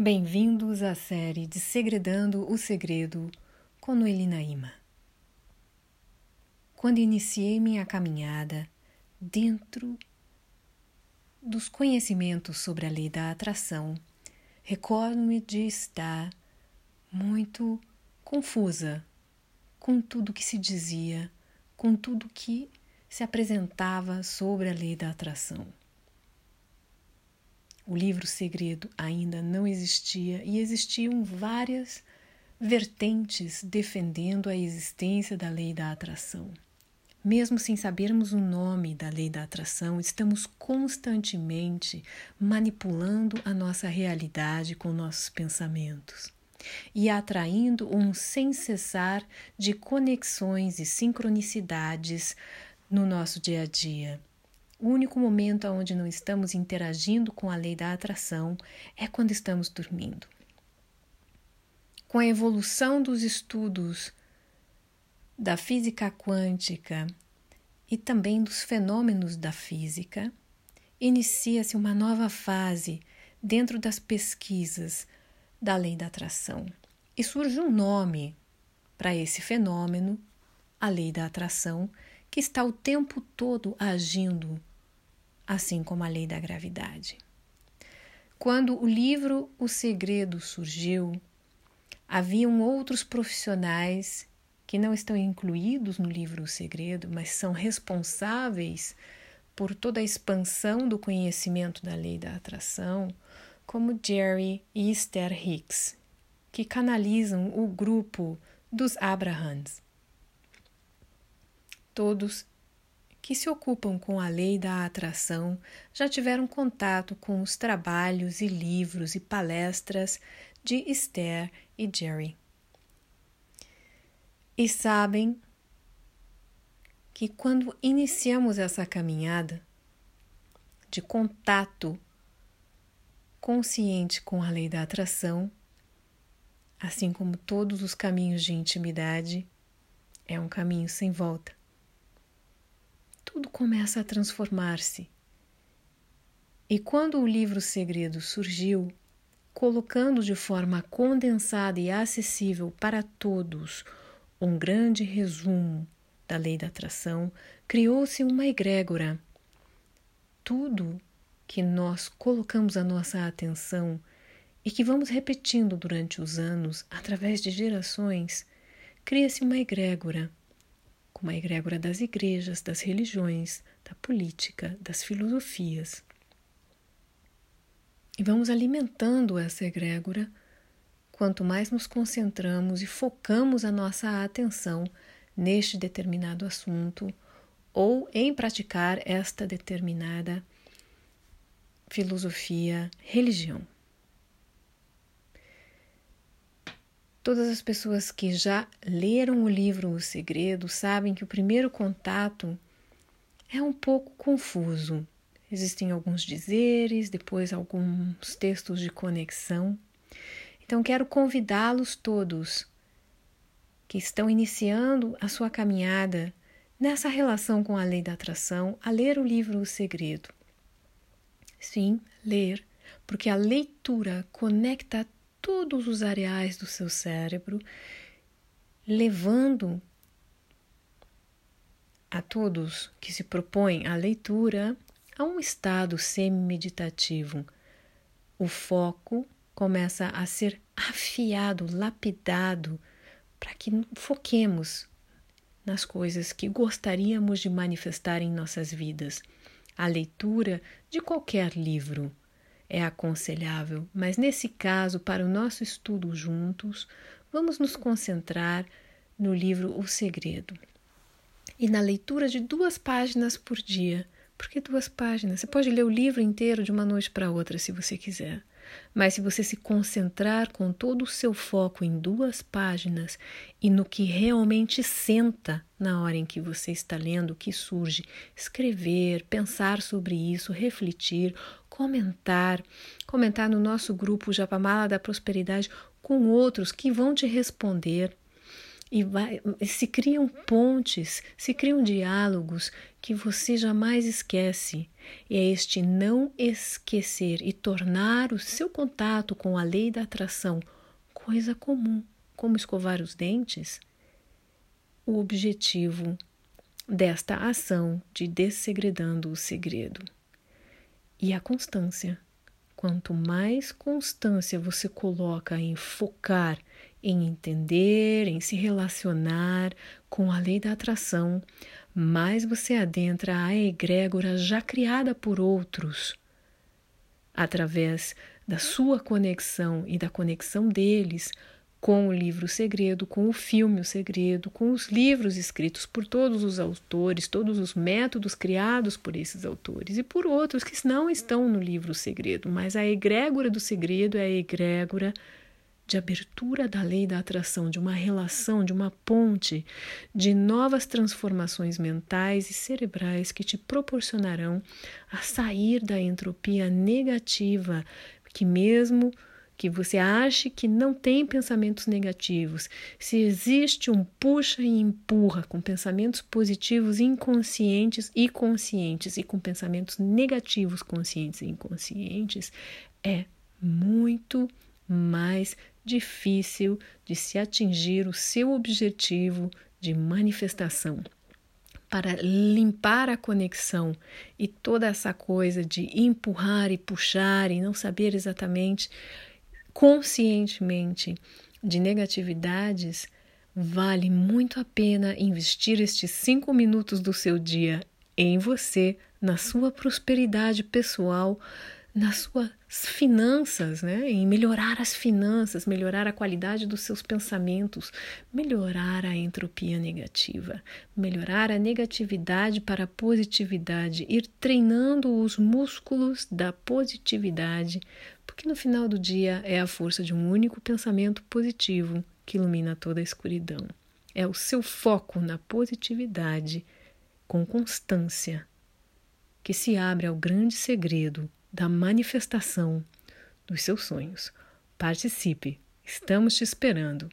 Bem-vindos à série de Segredando o Segredo com Noeli Naima. Quando iniciei minha caminhada dentro dos conhecimentos sobre a lei da atração, recordo-me de estar muito confusa com tudo que se dizia, com tudo que se apresentava sobre a lei da atração. O livro segredo ainda não existia e existiam várias vertentes defendendo a existência da lei da atração. Mesmo sem sabermos o nome da lei da atração, estamos constantemente manipulando a nossa realidade com nossos pensamentos e atraindo um sem cessar de conexões e sincronicidades no nosso dia a dia. O único momento onde não estamos interagindo com a lei da atração é quando estamos dormindo. Com a evolução dos estudos da física quântica e também dos fenômenos da física, inicia-se uma nova fase dentro das pesquisas da lei da atração. E surge um nome para esse fenômeno, a lei da atração, que está o tempo todo agindo assim como a lei da gravidade. Quando o livro O Segredo surgiu, haviam outros profissionais que não estão incluídos no livro O Segredo, mas são responsáveis por toda a expansão do conhecimento da lei da atração, como Jerry e Esther Hicks, que canalizam o grupo dos Abrahams. Todos que se ocupam com a lei da atração já tiveram contato com os trabalhos e livros e palestras de Esther e Jerry. E sabem que quando iniciamos essa caminhada de contato consciente com a lei da atração, assim como todos os caminhos de intimidade, é um caminho sem volta tudo começa a transformar-se. E quando o livro Segredo surgiu, colocando de forma condensada e acessível para todos um grande resumo da lei da atração, criou-se uma egrégora. Tudo que nós colocamos a nossa atenção e que vamos repetindo durante os anos, através de gerações, cria-se uma egrégora como a egrégora das igrejas, das religiões, da política, das filosofias. E vamos alimentando essa egrégora quanto mais nos concentramos e focamos a nossa atenção neste determinado assunto ou em praticar esta determinada filosofia, religião. Todas as pessoas que já leram o livro O Segredo sabem que o primeiro contato é um pouco confuso. Existem alguns dizeres, depois alguns textos de conexão. Então, quero convidá-los todos que estão iniciando a sua caminhada nessa relação com a lei da atração a ler o livro O Segredo. Sim, ler, porque a leitura conecta todos os areais do seu cérebro, levando a todos que se propõem a leitura a um estado semi-meditativo. O foco começa a ser afiado, lapidado, para que foquemos nas coisas que gostaríamos de manifestar em nossas vidas. A leitura de qualquer livro é aconselhável, mas nesse caso, para o nosso estudo juntos, vamos nos concentrar no livro O Segredo e na leitura de duas páginas por dia. Por que duas páginas? Você pode ler o livro inteiro de uma noite para outra se você quiser. Mas se você se concentrar com todo o seu foco em duas páginas e no que realmente senta na hora em que você está lendo, o que surge, escrever, pensar sobre isso, refletir, comentar, comentar no nosso grupo Japamala da Prosperidade com outros que vão te responder e vai, se criam pontes, se criam diálogos que você jamais esquece. E é este não esquecer e tornar o seu contato com a lei da atração coisa comum, como escovar os dentes, o objetivo desta ação de dessegredando o segredo. E a constância. Quanto mais constância você coloca em focar em entender, em se relacionar com a lei da atração, mais você adentra a egrégora já criada por outros, através da sua conexão e da conexão deles com o livro segredo, com o filme O Segredo, com os livros escritos por todos os autores, todos os métodos criados por esses autores e por outros que não estão no livro Segredo, mas a egrégora do segredo é a egrégora de abertura da lei da atração, de uma relação, de uma ponte, de novas transformações mentais e cerebrais que te proporcionarão a sair da entropia negativa, que mesmo que você ache que não tem pensamentos negativos, se existe um puxa e empurra com pensamentos positivos inconscientes e conscientes e com pensamentos negativos conscientes e inconscientes, é muito mais difícil de se atingir o seu objetivo de manifestação. Para limpar a conexão e toda essa coisa de empurrar e puxar e não saber exatamente, conscientemente, de negatividades, vale muito a pena investir estes cinco minutos do seu dia em você, na sua prosperidade pessoal, nas suas finanças, né? em melhorar as finanças, melhorar a qualidade dos seus pensamentos, melhorar a entropia negativa, melhorar a negatividade para a positividade, ir treinando os músculos da positividade, porque no final do dia é a força de um único pensamento positivo que ilumina toda a escuridão. É o seu foco na positividade, com constância, que se abre ao grande segredo da manifestação dos seus sonhos. Participe, estamos te esperando.